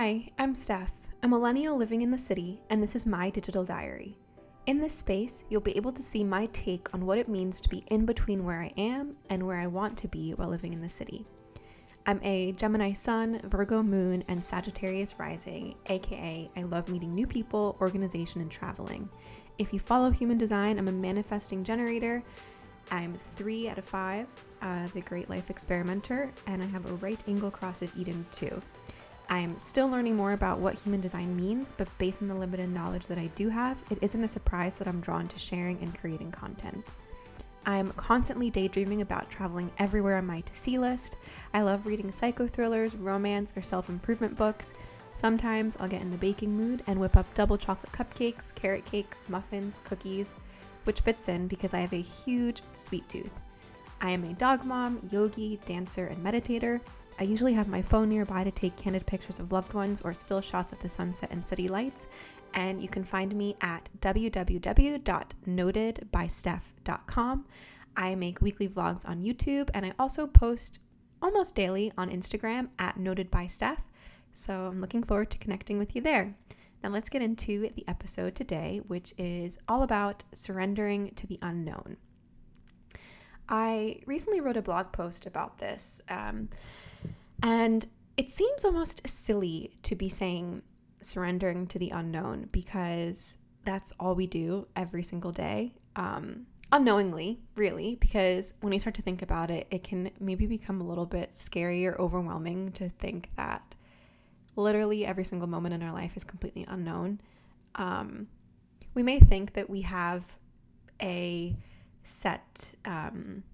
Hi, I'm Steph, a millennial living in the city, and this is my digital diary. In this space, you'll be able to see my take on what it means to be in between where I am and where I want to be while living in the city. I'm a Gemini Sun, Virgo Moon, and Sagittarius Rising, aka I love meeting new people, organization, and traveling. If you follow human design, I'm a manifesting generator. I'm three out of five, uh, the Great Life Experimenter, and I have a right angle cross of Eden too. I'm still learning more about what human design means, but based on the limited knowledge that I do have, it isn't a surprise that I'm drawn to sharing and creating content. I'm constantly daydreaming about traveling everywhere on my to see list. I love reading psycho thrillers, romance, or self improvement books. Sometimes I'll get in the baking mood and whip up double chocolate cupcakes, carrot cake, muffins, cookies, which fits in because I have a huge sweet tooth. I am a dog mom, yogi, dancer, and meditator. I usually have my phone nearby to take candid pictures of loved ones or still shots of the sunset and city lights. And you can find me at www.notedbysteph.com. I make weekly vlogs on YouTube and I also post almost daily on Instagram at Noted by notedbysteph. So I'm looking forward to connecting with you there. Now let's get into the episode today, which is all about surrendering to the unknown. I recently wrote a blog post about this. Um, and it seems almost silly to be saying surrendering to the unknown because that's all we do every single day. Um, unknowingly, really, because when you start to think about it, it can maybe become a little bit scary or overwhelming to think that literally every single moment in our life is completely unknown. Um, we may think that we have a set um,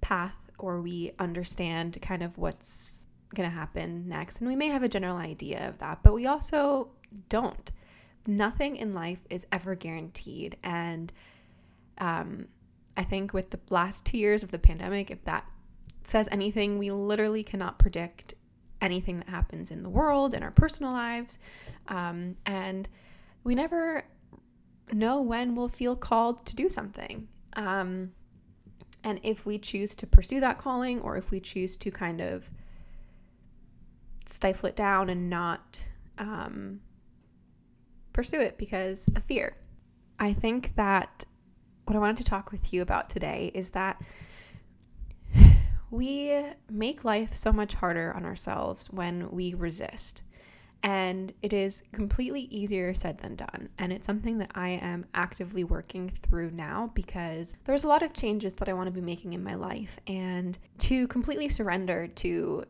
path or we understand kind of what's going to happen next. And we may have a general idea of that, but we also don't. Nothing in life is ever guaranteed. And um, I think with the last two years of the pandemic, if that says anything, we literally cannot predict anything that happens in the world, in our personal lives. Um, and we never know when we'll feel called to do something. Um, and if we choose to pursue that calling or if we choose to kind of stifle it down and not um, pursue it because of fear. I think that what I wanted to talk with you about today is that we make life so much harder on ourselves when we resist. And it is completely easier said than done. And it's something that I am actively working through now because there's a lot of changes that I want to be making in my life. And to completely surrender to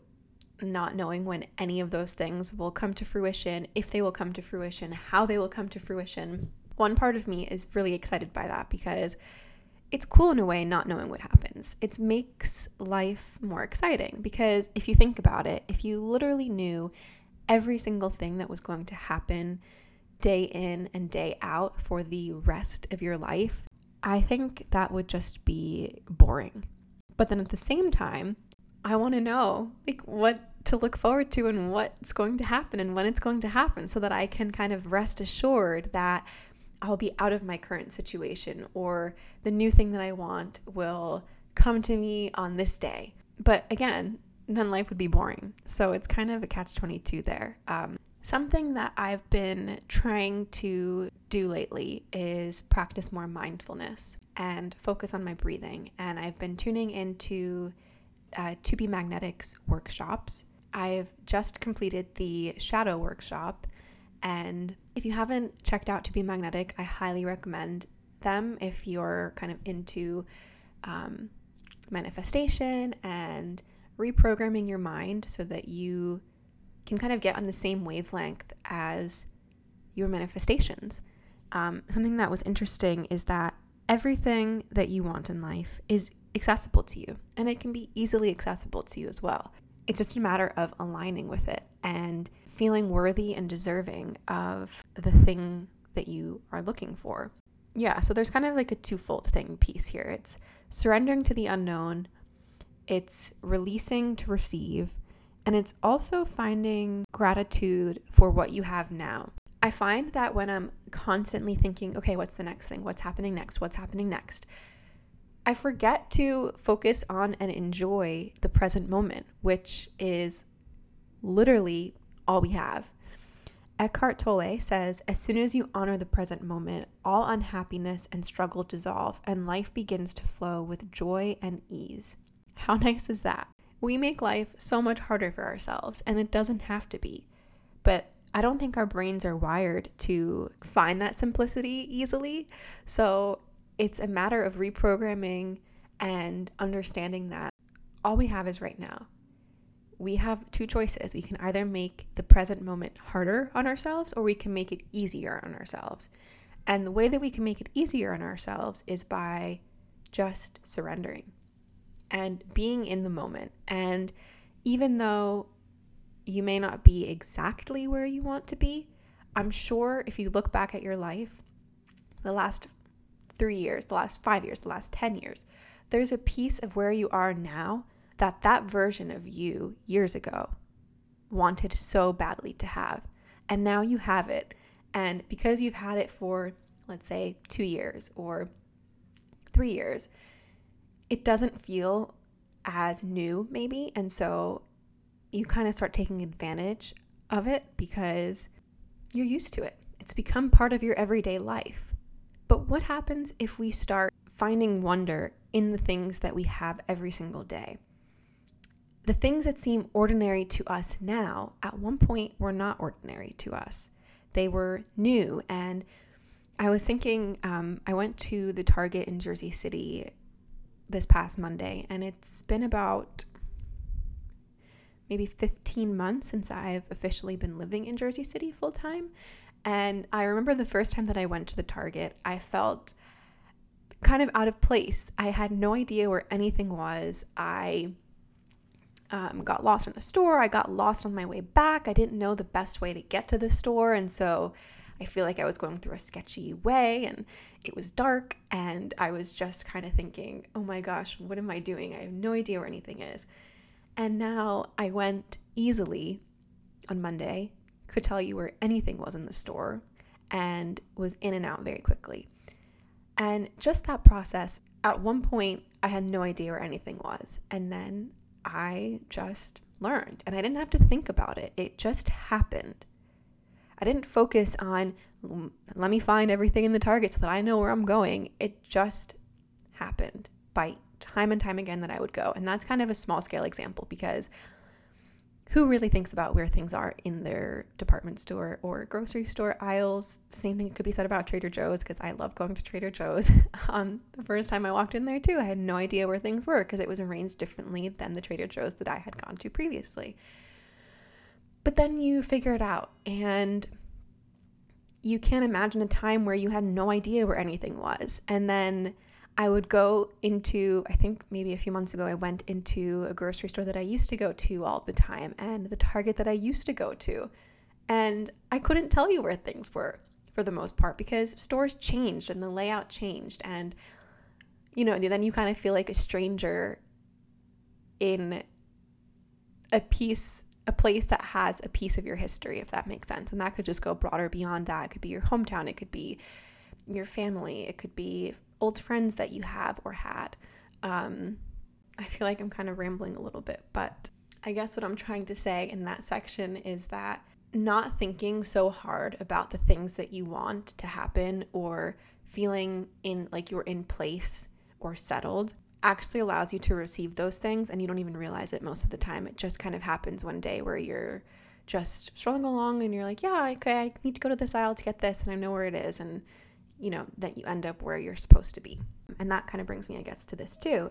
not knowing when any of those things will come to fruition, if they will come to fruition, how they will come to fruition. One part of me is really excited by that because it's cool in a way not knowing what happens. It makes life more exciting because if you think about it, if you literally knew every single thing that was going to happen day in and day out for the rest of your life, I think that would just be boring. But then at the same time, I want to know like what to look forward to and what's going to happen and when it's going to happen so that I can kind of rest assured that I'll be out of my current situation or the new thing that I want will come to me on this day. But again, then life would be boring. So it's kind of a catch 22 there. Um, something that I've been trying to do lately is practice more mindfulness and focus on my breathing. And I've been tuning into uh, To Be Magnetic's workshops. I've just completed the shadow workshop. And if you haven't checked out To Be Magnetic, I highly recommend them if you're kind of into um, manifestation and reprogramming your mind so that you can kind of get on the same wavelength as your manifestations. Um, something that was interesting is that everything that you want in life is accessible to you, and it can be easily accessible to you as well. It's just a matter of aligning with it and feeling worthy and deserving of the thing that you are looking for. Yeah, so there's kind of like a twofold thing piece here. It's surrendering to the unknown it's releasing to receive, and it's also finding gratitude for what you have now. I find that when I'm constantly thinking, okay, what's the next thing? What's happening next? What's happening next? I forget to focus on and enjoy the present moment, which is literally all we have. Eckhart Tolle says, As soon as you honor the present moment, all unhappiness and struggle dissolve, and life begins to flow with joy and ease. How nice is that? We make life so much harder for ourselves, and it doesn't have to be. But I don't think our brains are wired to find that simplicity easily. So it's a matter of reprogramming and understanding that all we have is right now. We have two choices. We can either make the present moment harder on ourselves or we can make it easier on ourselves. And the way that we can make it easier on ourselves is by just surrendering and being in the moment. And even though you may not be exactly where you want to be. I'm sure if you look back at your life, the last three years, the last five years, the last 10 years, there's a piece of where you are now that that version of you years ago wanted so badly to have. And now you have it. And because you've had it for, let's say, two years or three years, it doesn't feel as new, maybe. And so you kind of start taking advantage of it because you're used to it. It's become part of your everyday life. But what happens if we start finding wonder in the things that we have every single day? The things that seem ordinary to us now, at one point, were not ordinary to us. They were new. And I was thinking, um, I went to the Target in Jersey City this past Monday, and it's been about maybe 15 months since I've officially been living in Jersey City full time. And I remember the first time that I went to the Target, I felt kind of out of place. I had no idea where anything was. I um, got lost in the store. I got lost on my way back. I didn't know the best way to get to the store. And so I feel like I was going through a sketchy way and it was dark. And I was just kind of thinking, oh my gosh, what am I doing? I have no idea where anything is. And now I went easily on Monday, could tell you where anything was in the store, and was in and out very quickly. And just that process, at one point, I had no idea where anything was. And then I just learned, and I didn't have to think about it, it just happened. I didn't focus on, let me find everything in the target so that I know where I'm going. It just happened by time and time again that I would go. And that's kind of a small scale example because who really thinks about where things are in their department store or grocery store aisles? Same thing could be said about Trader Joe's because I love going to Trader Joe's. um, the first time I walked in there too, I had no idea where things were because it was arranged differently than the Trader Joe's that I had gone to previously. But then you figure it out and you can't imagine a time where you had no idea where anything was. And then I would go into, I think maybe a few months ago, I went into a grocery store that I used to go to all the time and the Target that I used to go to. And I couldn't tell you where things were for the most part because stores changed and the layout changed. And, you know, then you kind of feel like a stranger in a piece a place that has a piece of your history, if that makes sense. And that could just go broader beyond that. It could be your hometown, it could be your family, it could be old friends that you have or had. Um, I feel like I'm kind of rambling a little bit, but I guess what I'm trying to say in that section is that not thinking so hard about the things that you want to happen or feeling in like you're in place or settled actually allows you to receive those things and you don't even realize it most of the time. It just kind of happens one day where you're just strolling along and you're like, yeah, okay, I need to go to this aisle to get this and I know where it is. And you know, that you end up where you're supposed to be. And that kind of brings me, I guess, to this too.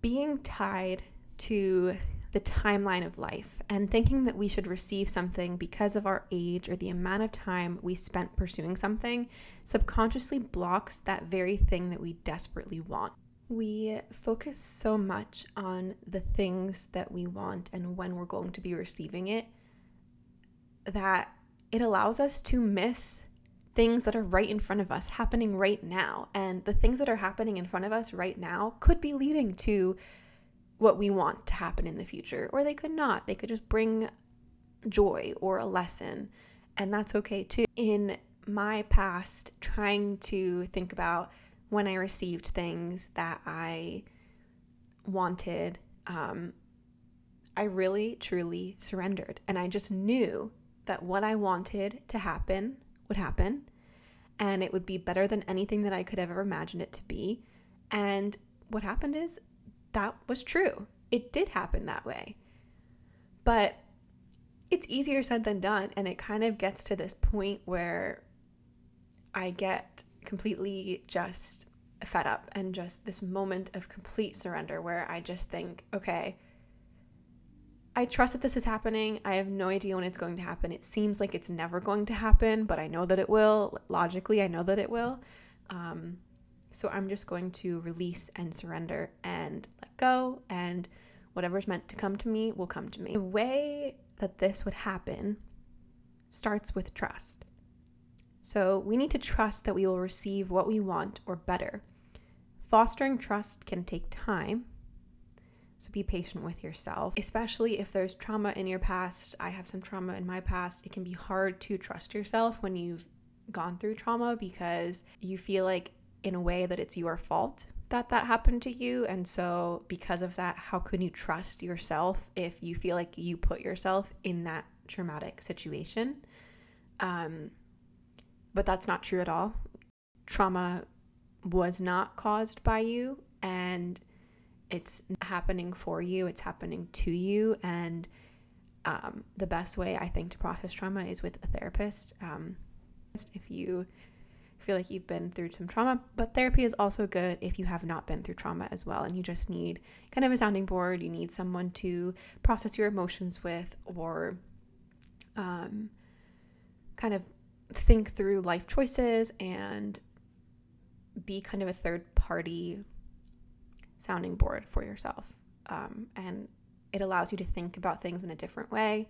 Being tied to the timeline of life and thinking that we should receive something because of our age or the amount of time we spent pursuing something subconsciously blocks that very thing that we desperately want. We focus so much on the things that we want and when we're going to be receiving it that it allows us to miss things that are right in front of us happening right now. And the things that are happening in front of us right now could be leading to what we want to happen in the future, or they could not. They could just bring joy or a lesson, and that's okay too. In my past, trying to think about when I received things that I wanted, um, I really truly surrendered. And I just knew that what I wanted to happen would happen and it would be better than anything that I could have ever imagined it to be. And what happened is that was true. It did happen that way. But it's easier said than done. And it kind of gets to this point where I get completely just fed up and just this moment of complete surrender where I just think, okay, I trust that this is happening. I have no idea when it's going to happen. It seems like it's never going to happen, but I know that it will. Logically, I know that it will. Um, so I'm just going to release and surrender and let go, and whatever's meant to come to me will come to me. The way that this would happen starts with trust. So we need to trust that we will receive what we want or better. Fostering trust can take time so be patient with yourself, especially if there's trauma in your past. I have some trauma in my past. It can be hard to trust yourself when you've gone through trauma because you feel like, in a way, that it's your fault that that happened to you. And so, because of that, how can you trust yourself if you feel like you put yourself in that traumatic situation? Um, but that's not true at all. Trauma was not caused by you, and it's happening for you, it's happening to you. And um, the best way I think to process trauma is with a therapist. Um, if you feel like you've been through some trauma, but therapy is also good if you have not been through trauma as well and you just need kind of a sounding board, you need someone to process your emotions with or um, kind of think through life choices and be kind of a third party sounding board for yourself. Um, and it allows you to think about things in a different way.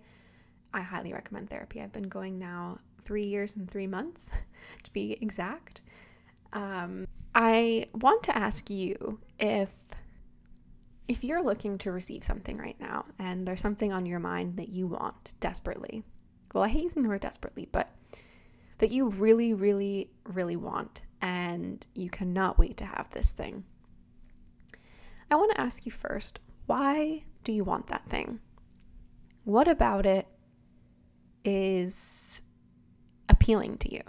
I highly recommend therapy. I've been going now three years and three months, to be exact. Um, I want to ask you if if you're looking to receive something right now and there's something on your mind that you want desperately. Well, I hate using the word desperately, but that you really, really, really want and you cannot wait to have this thing. I want to ask you first why do you want that thing? What about it is appealing to you?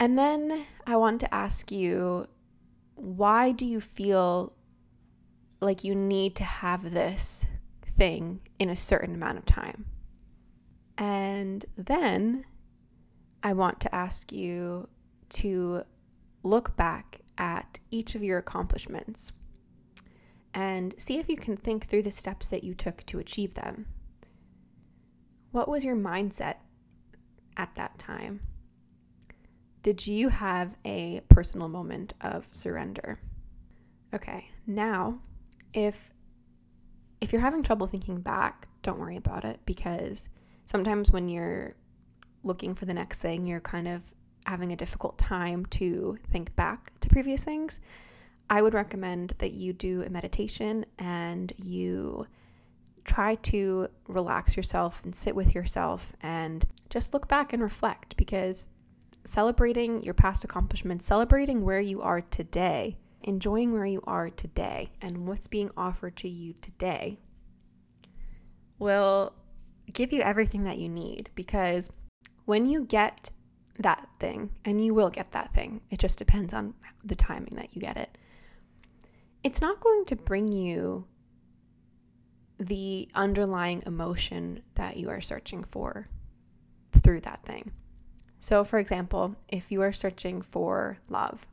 And then I want to ask you why do you feel like you need to have this thing in a certain amount of time? And then I want to ask you to look back at each of your accomplishments and see if you can think through the steps that you took to achieve them. What was your mindset at that time? Did you have a personal moment of surrender? Okay, now if if you're having trouble thinking back, don't worry about it because sometimes when you're looking for the next thing, you're kind of having a difficult time to think back to previous things, I would recommend that you do a meditation and you try to relax yourself and sit with yourself and just look back and reflect because celebrating your past accomplishments, celebrating where you are today, enjoying where you are today and what's being offered to you today will give you everything that you need because when you get that thing, and you will get that thing. It just depends on the timing that you get it. It's not going to bring you the underlying emotion that you are searching for through that thing. So, for example, if you are searching for love,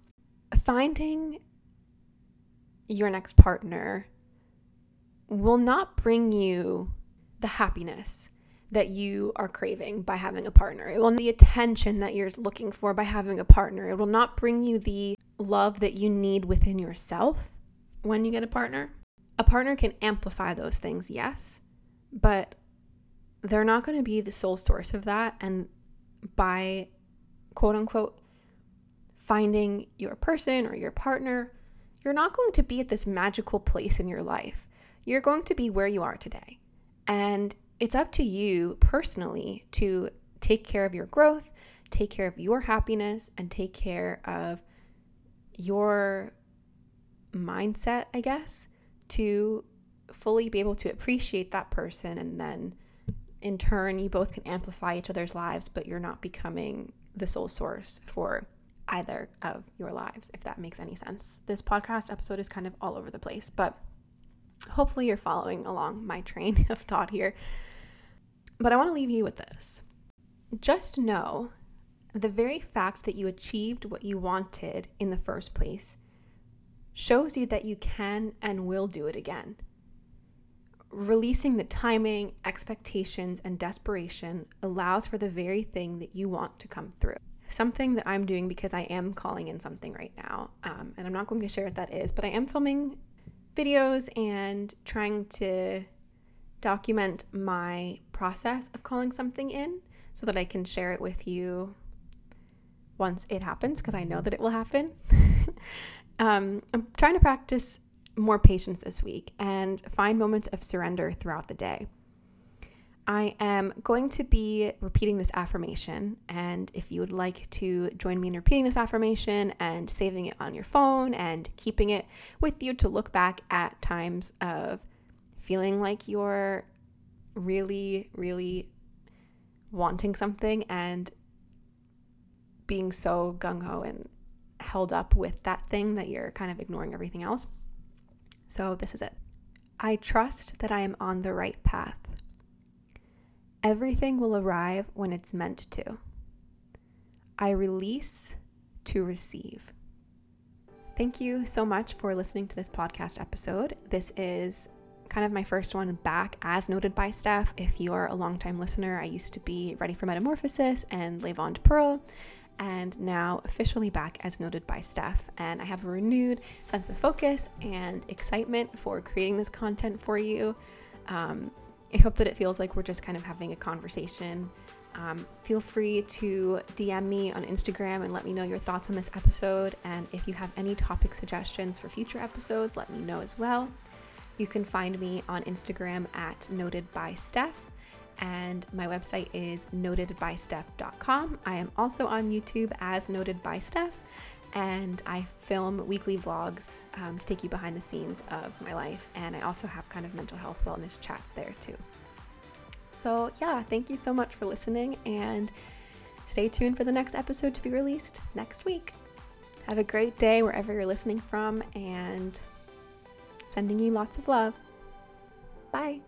finding your next partner will not bring you the happiness that you are craving by having a partner. It will the attention that you're looking for by having a partner. It will not bring you the love that you need within yourself when you get a partner. A partner can amplify those things, yes, but they're not going to be the sole source of that. And by quote unquote finding your person or your partner, you're not going to be at this magical place in your life. You're going to be where you are today. And it's up to you personally to take care of your growth, take care of your happiness, and take care of your mindset, I guess, to fully be able to appreciate that person and then in turn, you both can amplify each other's lives, but you're not becoming the sole source for either of your lives, if that makes any sense. This podcast episode is kind of all over the place, but hopefully you're following along my train of thought here. But I want to leave you with this. Just know the very fact that you achieved what you wanted in the first place shows you that you can and will do it again. Releasing the timing, expectations, and desperation allows for the very thing that you want to come through. Something that I'm doing because I am calling in something right now, um, and I'm not going to share what that is, but I am filming videos and trying to document my process of calling something in so that I can share it with you once it happens because I know that it will happen. um, I'm trying to practice more patience this week and find moments of surrender throughout the day. I am going to be repeating this affirmation, and if you would like to join me in repeating this affirmation and saving it on your phone and keeping it with you to look back at times of feeling like you're really, really wanting something and being so gung ho and held up with that thing that you're kind of ignoring everything else. So, this is it. I trust that I am on the right path. Everything will arrive when it's meant to. I release to receive. Thank you so much for listening to this podcast episode. This is kind of my first one back as noted by Steph. If you're a longtime listener, I used to be Ready for Metamorphosis and Levant Pearl and now officially back as noted by Steph. And I have a renewed sense of focus and excitement for creating this content for you. Um, I hope that it feels like we're just kind of having a conversation. Um, feel free to DM me on Instagram and let me know your thoughts on this episode. And if you have any topic suggestions for future episodes, let me know as well. You can find me on Instagram at noted by and my website is notedbysteph.com. I am also on YouTube as Noted by and I film weekly vlogs um, to take you behind the scenes of my life. And I also have kind of mental health wellness chats there too. So, yeah, thank you so much for listening, and stay tuned for the next episode to be released next week. Have a great day wherever you're listening from, and sending you lots of love. Bye.